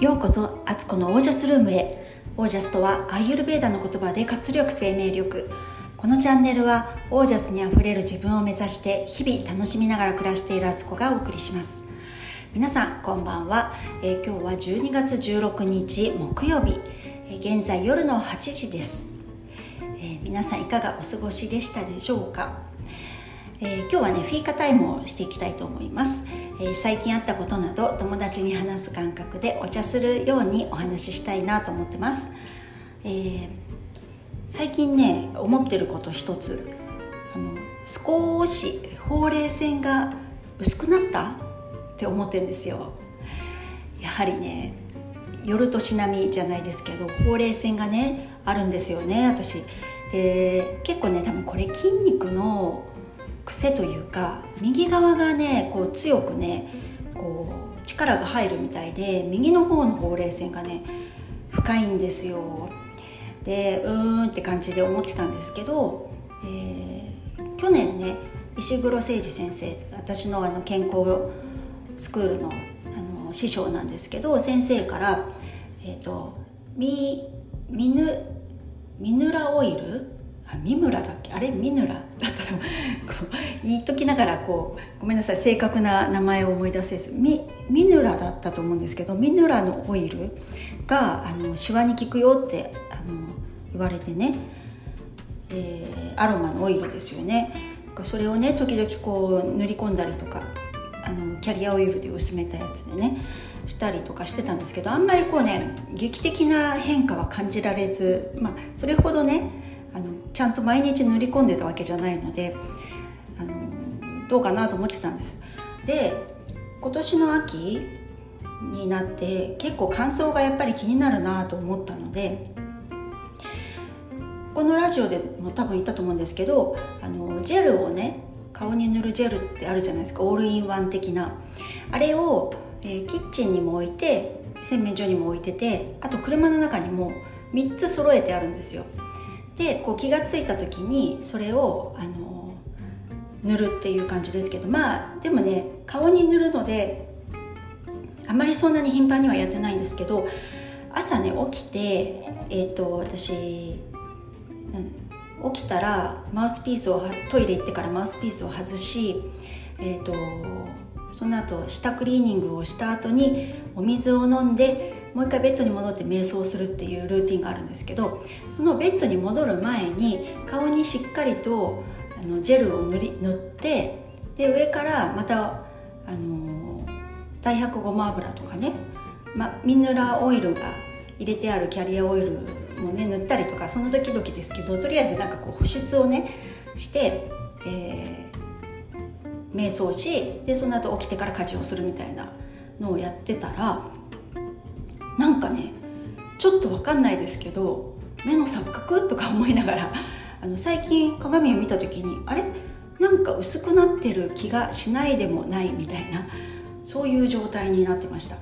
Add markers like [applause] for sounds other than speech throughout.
ようこそアツコのオージャスルームへ。オージャスとはアイユルベーダの言葉で活力生命力。このチャンネルはオージャスにあふれる自分を目指して日々楽しみながら暮らしているアツコがお送りします。皆さんこんばんは、えー、今日は12月16日木曜日、えー、現在夜の8時です、えー、皆さんいかがお過ごしでしたでしょうか、え今日はねフィーカタイムをしていきたいと思います。え、最近あったことなど友達に話す感覚でお茶するようにお話ししたいなと思ってます、えー、最近ね思ってること一つ。あの少しほうれい線が薄くなった？って思ってるんですよ。やはりね夜年並みじゃないですけどほうれい線がねあるんですよね私。で結構ね多分これ筋肉の癖というか右側がねこう強くねこう力が入るみたいで右の方のほうれい線がね深いんですよ。でうーんって感じで思ってたんですけど、えー、去年ね石黒誠二先生私のあの健康スクールのあの師匠なんですけど先生からえっ、ー、とミミヌミヌラオイルあ三村だっけ？あれ？ミヌラだったと [laughs] 言いときながらこうごめんなさい。正確な名前を思い出せず。ミミヌラだったと思うんですけどミヌラのオイルがあのシワに効くよってあの言われてね、えー、アロマのオイルですよね。それをね時々こう塗り込んだりとかあのキャリアオイルで薄めたやつでねしたりとかしてたんですけどあんまりこうね劇的な変化は感じられずまあそれほどねちゃんと毎日塗り込んでたわけじゃないのであのどうかなと思ってたんです。で今年の秋になって結構乾燥がやっぱり気になるなと思ったのでこのラジオでも多分言ったと思うんですけどあのジェルをね顔に塗るジェルってあるじゃないですか。オールインワン的な。あれを、えー、キッチンにも置いて洗面所にも置いててあと車の中にも3つ揃えてあるんですよ。でこう気が付いた時にそれをあの塗るっていう感じですけどまあでもね顔に塗るのであまりそんなに頻繁にはやってないんですけど朝ね起きてえっ、と私起きたらマウスピースをトイレ行ってからマウスピースを外しえっ、とその後舌クリーニングをした後にお水を飲んでもう一回ベッドに戻って瞑想するっていうルーティンがあるんですけどそのベッドに戻る前に顔にしっかりとあのジェルを塗り塗ってで上からまたあの大白ごま油とかね、ま、ミネラオイルが入れてあるキャリアオイルもね塗ったりとかその時々ですけどとりあえずなんかこう保湿をねして、えー、瞑想しでその後起きてから家事をするみたいなのをやってたらなんかねちょっと分かんないですけど目の錯覚？とか思いながら [laughs] あの最近鏡を見た時にあれ？なんか薄くなってる気がしないでもないみたいなそういう状態になってました。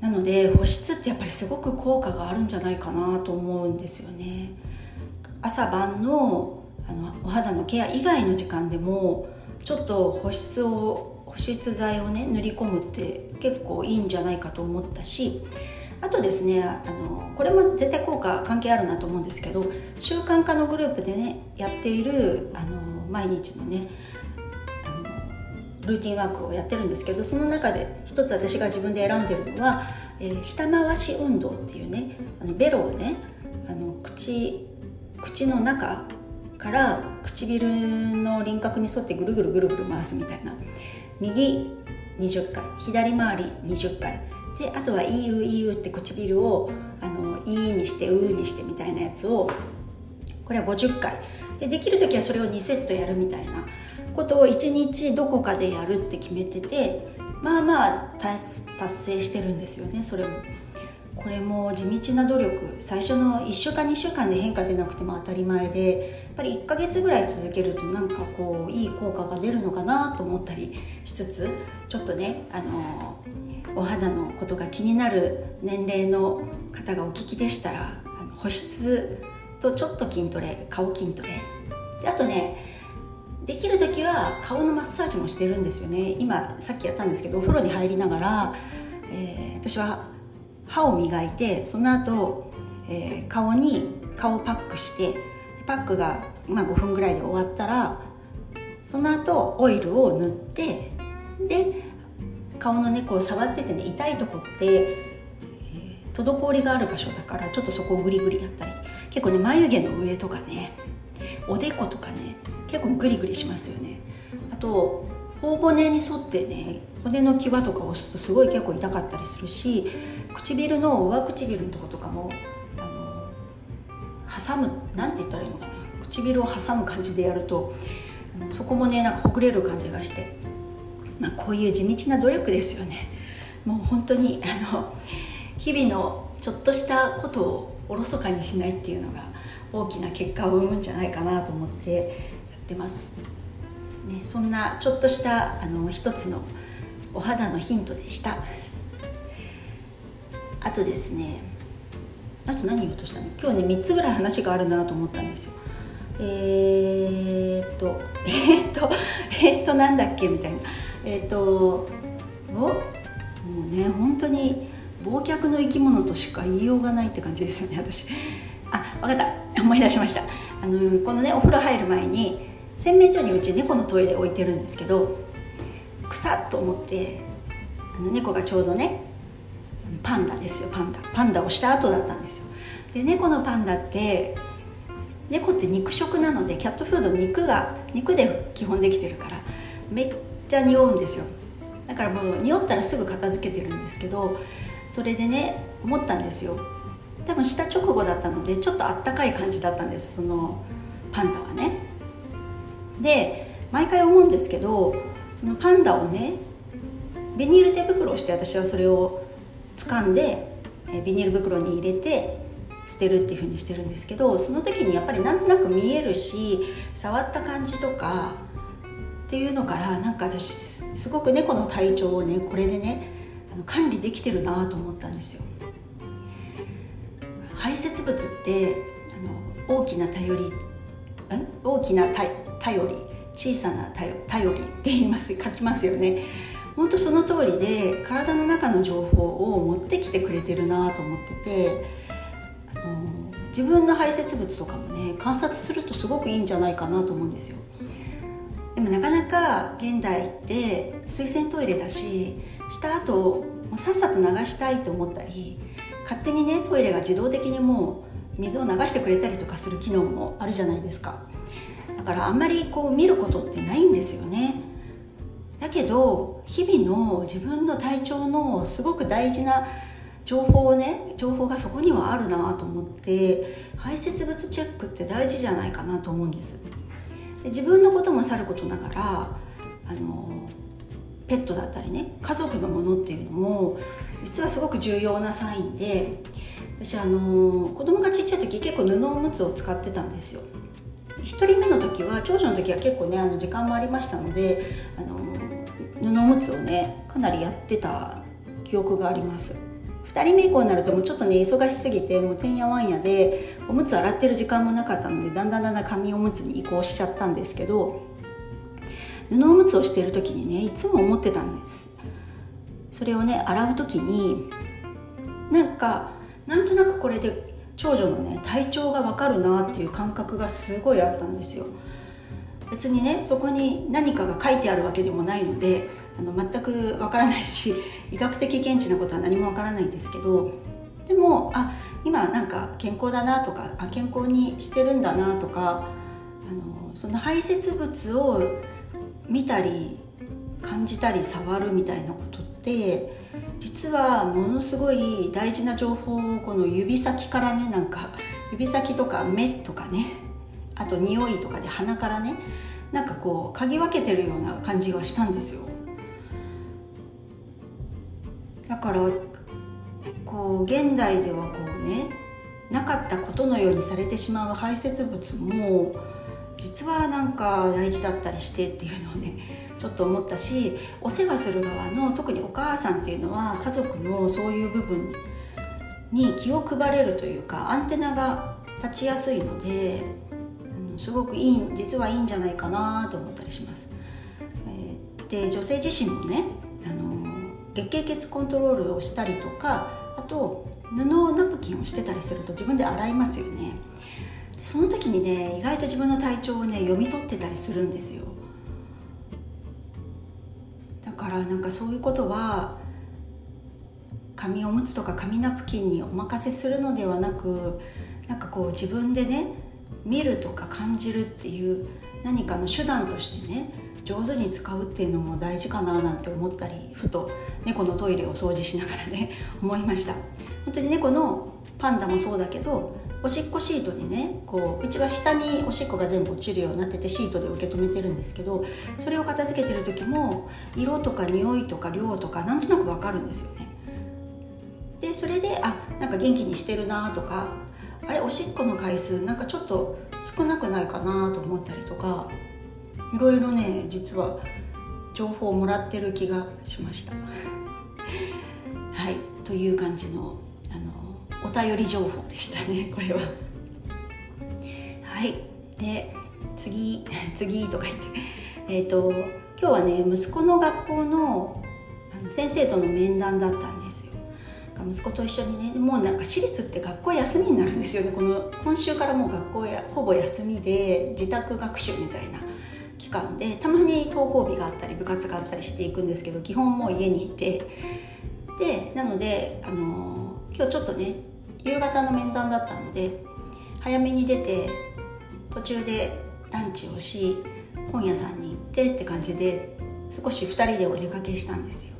なので保湿ってやっぱりすごく効果があるんじゃないかなと思うんですよね。朝晩のあのお肌のケア以外の時間でもちょっと保湿を保湿剤をね塗り込むって結構いいんじゃないかと思ったしあとですねあのこれも絶対効果関係あるなと思うんですけど習慣化のグループでねやっているあの毎日のねあのルーティンワークをやってるんですけどその中で一つ私が自分で選んでるのは、えー、下回し運動っていうねあのベロをねあの口口の中から唇の輪郭に沿ってぐるぐるぐるぐる回すみたいな。右20回左回り20回。であとは「いいういう」って唇をあの「いい」にして「う」にしてみたいなやつをこれは50回。でできる時はそれを2セットやるみたいな。ことを1日どこかでやるって決めててまあまあ達成してるんですよねそれも。これも地道な努力。最初の1週間2週間で変化出なくても当たり前でぱり1ヶ月ぐらい続けるとなんかこういい効果が出るのかなと思ったりしつつちょっとねあのお肌のことが気になる年齢の方がお聞きでしたらあの保湿とちょっと筋トレ顔筋トレ。であとねできる時は顔のマッサージもしてるんですよね。今さっきやったんですけどお風呂に入りながら、えー、私は歯を磨いてその後、えー、顔に顔をパックしてパックが、まあ、5分ぐらいで終わったらその後オイルを塗ってで顔のねこう触っててね痛いとこって、滞りがある場所だからちょっとそこをグリグリやったり結構ね眉毛の上とかねおでことかね結構グリグリしますよね。あと頬骨に沿ってね骨の際とかを押すとすごい結構痛かったりするし唇の上唇のとことかも挟むなんて言ったらいいのかな？唇を挟む感じでやるとそこもねなんかほぐれる感じがして、まあ、こういう地道な努力ですよね。もう本当にあの日々のちょっとしたことをおろそかにしないっていうのが大きな結果を生むんじゃないかなと思ってやってます、ね、そんなちょっとしたあの一つのお肌のヒントでした。あとですねあと何言おうとしたの？今日ね3つぐらい話があるなと思ったんですよ。えー、っと [laughs] えー、っとえー、っとなんだっけみたいな。えっとお？もうね本当に忘却の生き物としか言いようがないって感じですよね私。あ分かった。思い出しました。あのこのねお風呂入る前に洗面所にうち猫のトイレ置いてるんですけど臭っと思ってあの猫がちょうどねパンダですよパンダ。パンダをした後だったんですよ。で猫のパンダって猫って肉食なのでキャットフード肉が肉で基本できてるからめっちゃ匂うんですよ。だからもう匂ったらすぐ片付けてるんですけどそれでね思ったんですよ。多分した直後だったのでちょっとあったかい感じだったんですそのパンダはね。で毎回思うんですけどそのパンダをねビニール手袋をして私はそれを掴んでビニール袋に入れて捨てるっていう風にしてるんですけどその時にやっぱりなんとなく見えるし触った感じとかっていうのからなんか私すごく猫の体調をねこれでねあの管理できてるなと思ったんですよ。排泄物ってあの大きな頼り大きな頼り？小さな頼りって言います書きますよね。本当その通りで体の中の情報を持ってきてくれてるなと思っててあの自分の排泄物とかもね観察するとすごくいいんじゃないかなと思うんですよ。でもなかなか現代って水洗トイレだしした後もうさっさと流したいと思ったり勝手にねトイレが自動的にもう水を流してくれたりとかする機能もあるじゃないですか。だからあんまりこう見ることってないんですよね。だけど日々の自分の体調のすごく大事な情報をね情報がそこにはあるなと思って排泄物チェックって大事じゃないかなと思うんです。で自分のこともさることながらあのペットだったりね家族のものっていうのも実はすごく重要なサインで私あの子供がちっちゃい時結構布おむつを使ってたんですよ。1人目の時は長女の時は結構ねあの時間もありましたのであの布おむつをねかなりやってた記憶があります。2人目以降になるともうちょっとね忙しすぎてもうてんやわんやでおむつ洗ってる時間もなかったのでだんだんだんだん紙おむつに移行しちゃったんですけど布おむつをしている時にねいつも思ってたんです。それをね洗う時になんかなんとなくこれで長女のね体調が分かるなっていう感覚がすごいあったんですよ。別にねそこに何かが書いてあるわけでもないのであの全く分からないし [laughs] 医学的見地なことは何も分からないんですけどでもあ今なんか健康だなとかあ健康にしてるんだなとかあのその排泄物を見たり感じたり触るみたいなことって実はものすごい大事な情報をこの指先からねなんか指先とか目とかねあと匂いとかで鼻からねなんかこう嗅ぎ分けてるような感じがしたんですよ。だからこう現代ではこうねなかったことのようにされてしまう排泄物も実はなんか大事だったりしてっていうのをねちょっと思ったしお世話する側の特にお母さんっていうのは家族のそういう部分に気を配れるというかアンテナが立ちやすいのですごくいい実はいいんじゃないかなと思ったりします。えー、で女性自身もねあの月経血コントロールをしたりとかあと布ナプキンをしてたりすると自分で洗いますよねその時にね意外と自分の体調をね読み取ってたりするんですよだからなんかそういうことは紙おむつとか紙ナプキンにお任せするのではなくなんかこう自分でね見るとか感じるっていう何かの手段としてね上手に使うっていうのも大事かななんて思ったりふと猫のトイレを掃除しながらね [laughs] 思いました。本当に猫のパンダもそうだけどおしっこシートにねこううちは下におしっこが全部落ちるようになっててシートで受け止めてるんですけどそれを片付けてる時も色とか匂いとか量とかなんとなく分かるんですよね。でそれであなんか元気にしてるなとかあれおしっこの回数なんかちょっと少なくないかなと思ったりとかいろいろね実は情報をもらってる気がしました。[laughs] はいという感じのあのお便り情報でしたね [laughs] これは。はいで次 [laughs] 次とか言って。えっ、ー、と今日はね息子の学校のあの先生との面談だったんですよ。息子と一緒にねもうなんか私立って学校休みになるんですよね。この今週からもう学校やほぼ休みで自宅学習みたいな期間でたまに登校日があったり部活があったりしていくんですけど基本もう家にいて。でなので、あの今日ちょっとね夕方の面談だったので早めに出て途中でランチをし本屋さんに行ってって感じで少し2人でお出かけしたんですよ。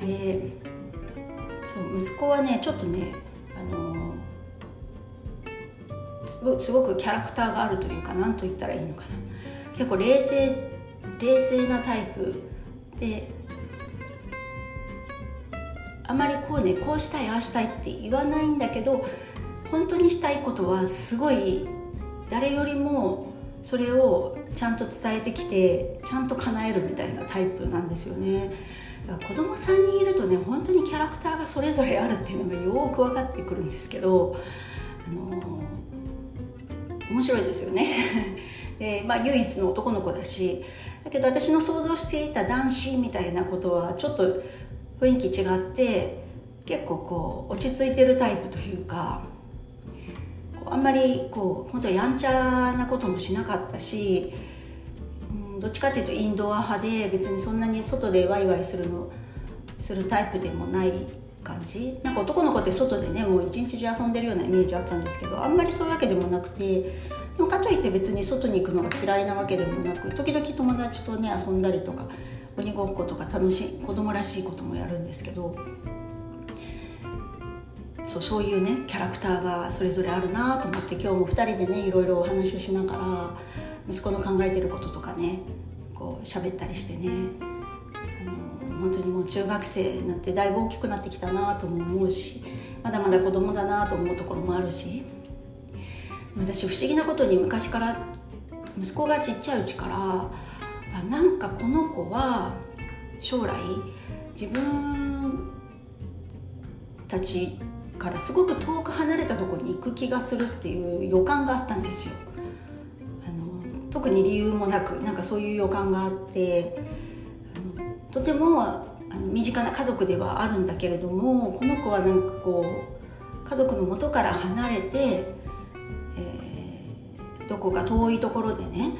でそう息子はねちょっとねあのすごくキャラクターがあるというか何と言ったらいいのかな。結構冷静冷静なタイプであまりこうねこうしたいああしたいって言わないんだけど本当にしたいことはすごい誰よりもそれをちゃんと伝えてきてちゃんと叶えるみたいなタイプなんですよね。だから子供3人いるとね本当にキャラクターがそれぞれあるっていうのがよく分かってくるんですけどあのー、面白いですよね。[laughs] で、まあ、唯一の男の子だしだけど私の想像していた男子みたいなことはちょっと雰囲気違って結構こう落ち着いてるタイプというかあんまりこう本当やんちゃなこともしなかったし、どっちかっていうとインドア派で別にそんなに外でワイワイするのするタイプでもない感じ。なんか男の子って外でねもう一日中遊んでるようなイメージあったんですけどあんまりそういうわけでもなくてでもかといって別に外に行くのが嫌いなわけでもなく時々友達とね遊んだりとか鬼ごっことか楽しい子供らしいこともやるんですけどそうそういうねキャラクターがそれぞれあるなと思って今日も2人でねいろいろお話ししながら息子の考えてることとかねこう喋ったりしてね。あの本当にもう中学生になってだいぶ大きくなってきたなとも思うしまだまだ子供だなと思うところもあるし。私不思議なことに昔から息子がちっちゃいうちからあなんかこの子は将来自分たちからすごく遠く離れたところに行く気がするっていう予感があったんですよ。特に理由もなくなんかそういう予感があってとてもあの身近な家族ではあるんだけれどもこの子はなんかこう家族の元から離れてどこか遠いところでね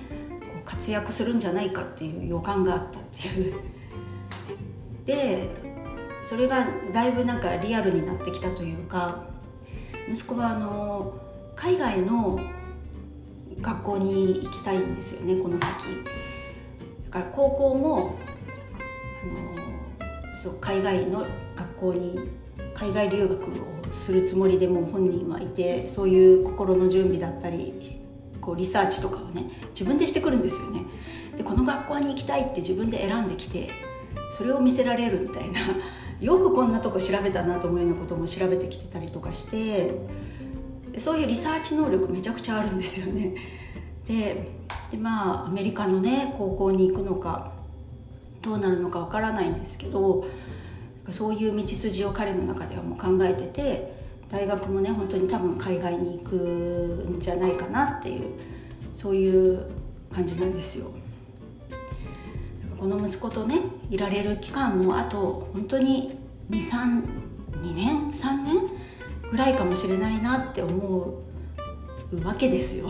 活躍するんじゃないかっていう予感があったっていう。[laughs] でそれがだいぶなんかリアルになってきたというか息子はあの海外の学校に行きたいんですよねこの先。だから高校もあのそう海外の学校に海外留学をするつもりでも本人はいてそういう心の準備だったりこうリサーチとかをね自分でしてくるんですよね。でこの学校に行きたいって自分で選んできてそれを見せられるみたいな。よくこんなとこ調べたなと思うようなことも調べてきてたりとかしてそういうリサーチ能力めちゃくちゃあるんですよね。ででまあアメリカのね高校に行くのかどうなるのかわからないんですけどそういう道筋を彼の中ではもう考えてて大学もね本当に多分海外に行くんじゃないかなっていうそういう感じなんですよ。この息子とねいられる期間もあと本当に23 2年3年ぐらいかもしれないなって思うわけですよ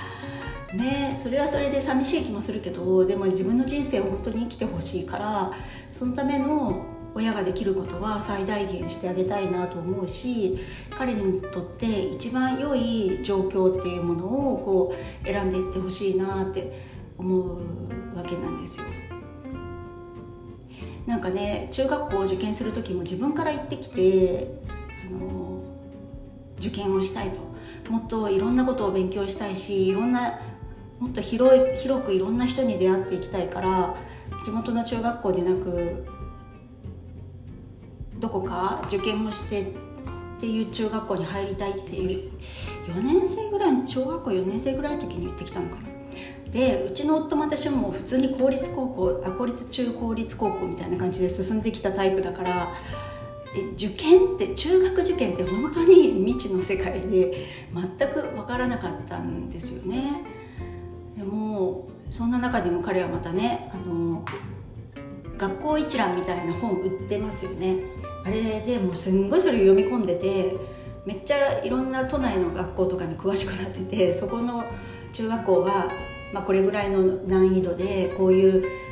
[laughs] ねそれはそれで寂しい気もするけどでも自分の人生を本当に生きてほしいからそのための親ができることは最大限してあげたいなと思うし彼にとって一番良い状況っていうものをこう選んでいってほしいなって思うわけなんですよ。なんかね中学校を受験する時も自分から言ってきてあの受験をしたいと。もっといろんなことを勉強したいしいろんなもっと広い広くいろんな人に出会っていきたいから地元の中学校でなくどこか受験もしてっていう中学校に入りたいっていう4年生ぐらい小学校4年生ぐらいの時に言ってきたのかな。でうちの夫も私も普通に公立高校あ公立中公立高校みたいな感じで進んできたタイプだから受験って中学受験って本当に未知の世界で全く分からなかったんですよね。でもそんな中でも彼はまたねあの学校一覧みたいな本売ってますよね。あれでもうすんごいそれ読み込んでてめっちゃいろんな都内の学校とかに詳しくなっててそこの中学校はまあ、これぐらいの難易度でこういう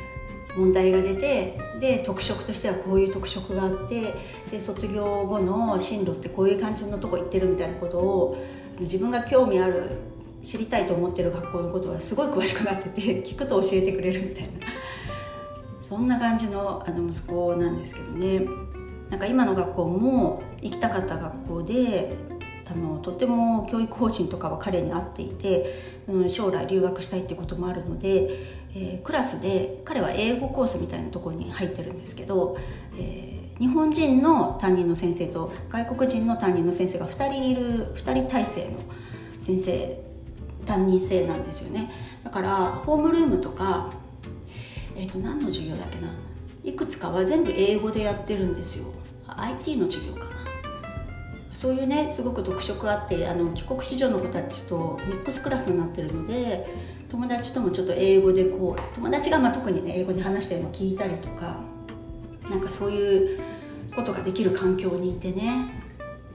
問題が出てで特色としてはこういう特色があってで卒業後の進路ってこういう感じのとこ行ってるみたいなことを自分が興味ある知りたいと思ってる学校のことがすごい詳しくなってて [laughs] 聞くと教えてくれるみたいな。そんな感じのあの息子なんですけどね。なんか今の学校も行きたかった学校であのとっても教育方針とかは彼に合っていて、うん、将来留学したいってこともあるので、えー、クラスで彼は英語コースみたいなところに入ってるんですけど、えー、日本人の担任の先生と外国人の担任の先生が2人いる2人体制の先生担任制なんですよね。だからホームルームとかえ、ー、と何の授業だっけな。いくつかは全部英語でやってるんですよ。IT の授業かな。そういうねすごく特色あってあの帰国子女の子たちとミックスクラスになってるので友達ともちょっと英語でこう友達がまあ特にね英語で話してるのを聞いたりとかなんかそういうことができる環境にいてね。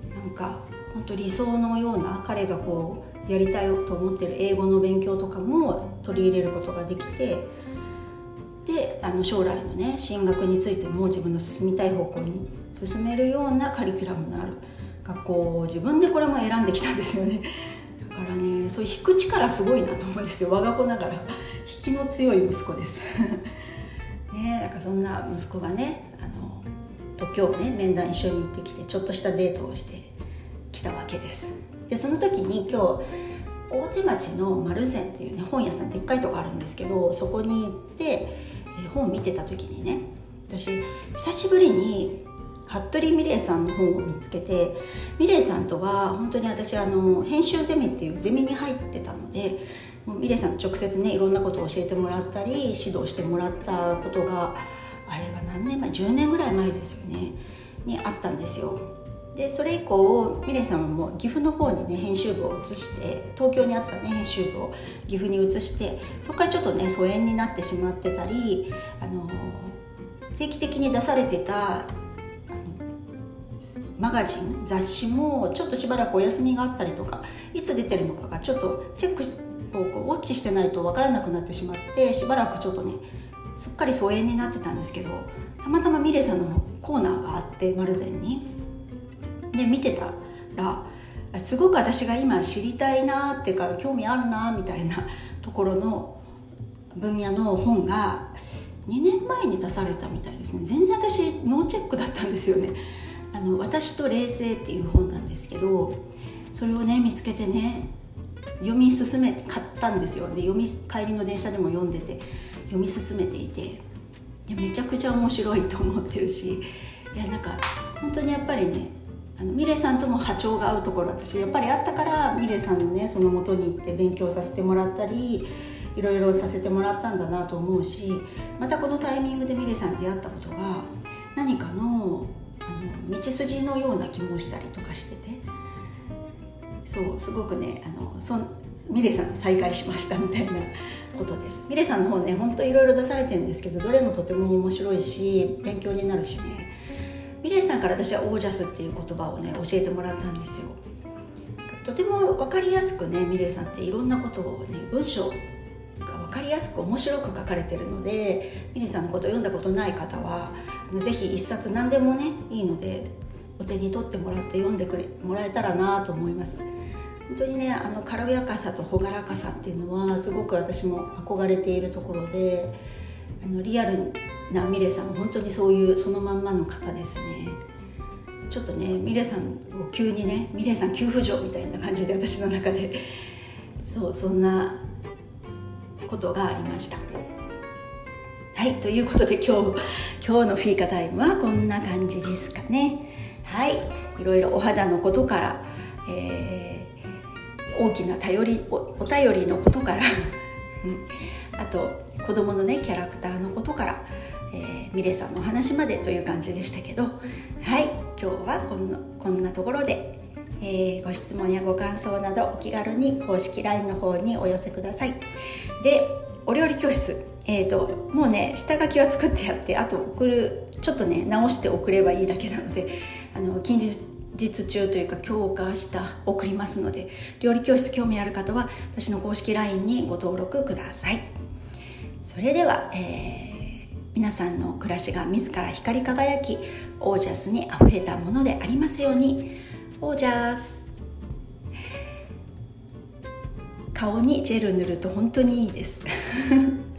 なんか本当理想のような彼がこうやりたいと思ってる英語の勉強とかも取り入れることができてであの将来のね進学についても自分の進みたい方向に進めるようなカリキュラムのある学校を自分でこれも選んできたんですよね。からねそう引く力すごいなと思うんですよ。我が子ながら。[laughs] 引きの強い息子です。[laughs] ねなんかそんな息子がねあのと今日ね面談一緒に行ってきてちょっとしたデートをしてきたわけです。でその時に今日大手町の丸善っていうね本屋さんでっかいとこあるんですけどそこに行って、え本見てた時にね私久しぶりに服部美玲さんの本を見つけて美玲さんとは本当に私あの編集ゼミっていうゼミに入ってたのでもう美玲さんと直接ねいろんなことを教えてもらったり指導してもらったことがあれは何年前？10年ぐらい前ですよね。にあったんですよ。でそれ以降美玲さんはもう岐阜の方にね編集部を移して東京にあったね編集部を岐阜に移してそこからちょっとね疎遠になってしまってたりあの定期的に出されてたマガジン雑誌もちょっとしばらくお休みがあったりとかいつ出てるのかがちょっとチェックをこうウォッチしてないと分からなくなってしまってしばらくちょっとねすっかり疎遠になってたんですけどたまたまミレさんのコーナーがあって丸善に。で見てたらすごく私が今知りたいなっていうか興味あるなみたいなところの分野の本が2年前に出されたみたいですね。全然私ノーチェックだったんですよね。あの「私と冷静」っていう本なんですけどそれをね見つけてね読み進め買ったんですよ。で読み帰りの電車でも読んでて読み進めていてでめちゃくちゃ面白いと思ってるしいやなんか本当にやっぱりねあのミレさんとも波長が合うところ私やっぱりあったからミレさんのねそのもとに行って勉強させてもらったりいろいろさせてもらったんだなと思うしまたこのタイミングでミレさん出会ったことが何かの道筋のような気もしたりとかしてて。そうすごくねあのそミレさんと再会しましたみたいなことです。ミレさんの本ねほんといろいろ出されてるんですけどどれもとても面白いし勉強になるしね。ミレイさんから私はオージャスっていう言葉をね教えてもらったんですよ。とても分かりやすくねミレイさんっていろんなことをね文章が分かりやすく面白く書かれてるのでミレイさんのことを読んだことない方はぜひ一冊何でもねいいのでお手に取ってもらって読んでくれもらえたらなと思います。本当にねあの軽やかさと朗らかさっていうのはすごく私も憧れているところであのリアルなミレイさんも本当にそういうそのまんまの方ですね。ちょっとねミレイさんを急にねミレイさん急浮上みたいな感じで私の中でそうそんなことがありました。はいということで今日今日のフィーカタイムはこんな感じですかね。はいいろいろお肌のことから、えー、大きな頼りおお便りのことからあと子供のねキャラクターのことからえー、ミレさんのお話までという感じでしたけどはい今日はこんなこんなところで、えー、ご質問やご感想などお気軽に公式 LINE の方にお寄せください。でお料理教室。えーと、もうね下書きは作ってやってあと送るちょっとね直して送ればいいだけなのであの近日中というか強化した送りますので料理教室興味ある方は私の公式 LINE にご登録ください。それでは、えー皆さんの暮らしが自ら光り輝きオージャスにあふれたものでありますようにオージャス。顔にジェル塗ると本当にいいです。[laughs]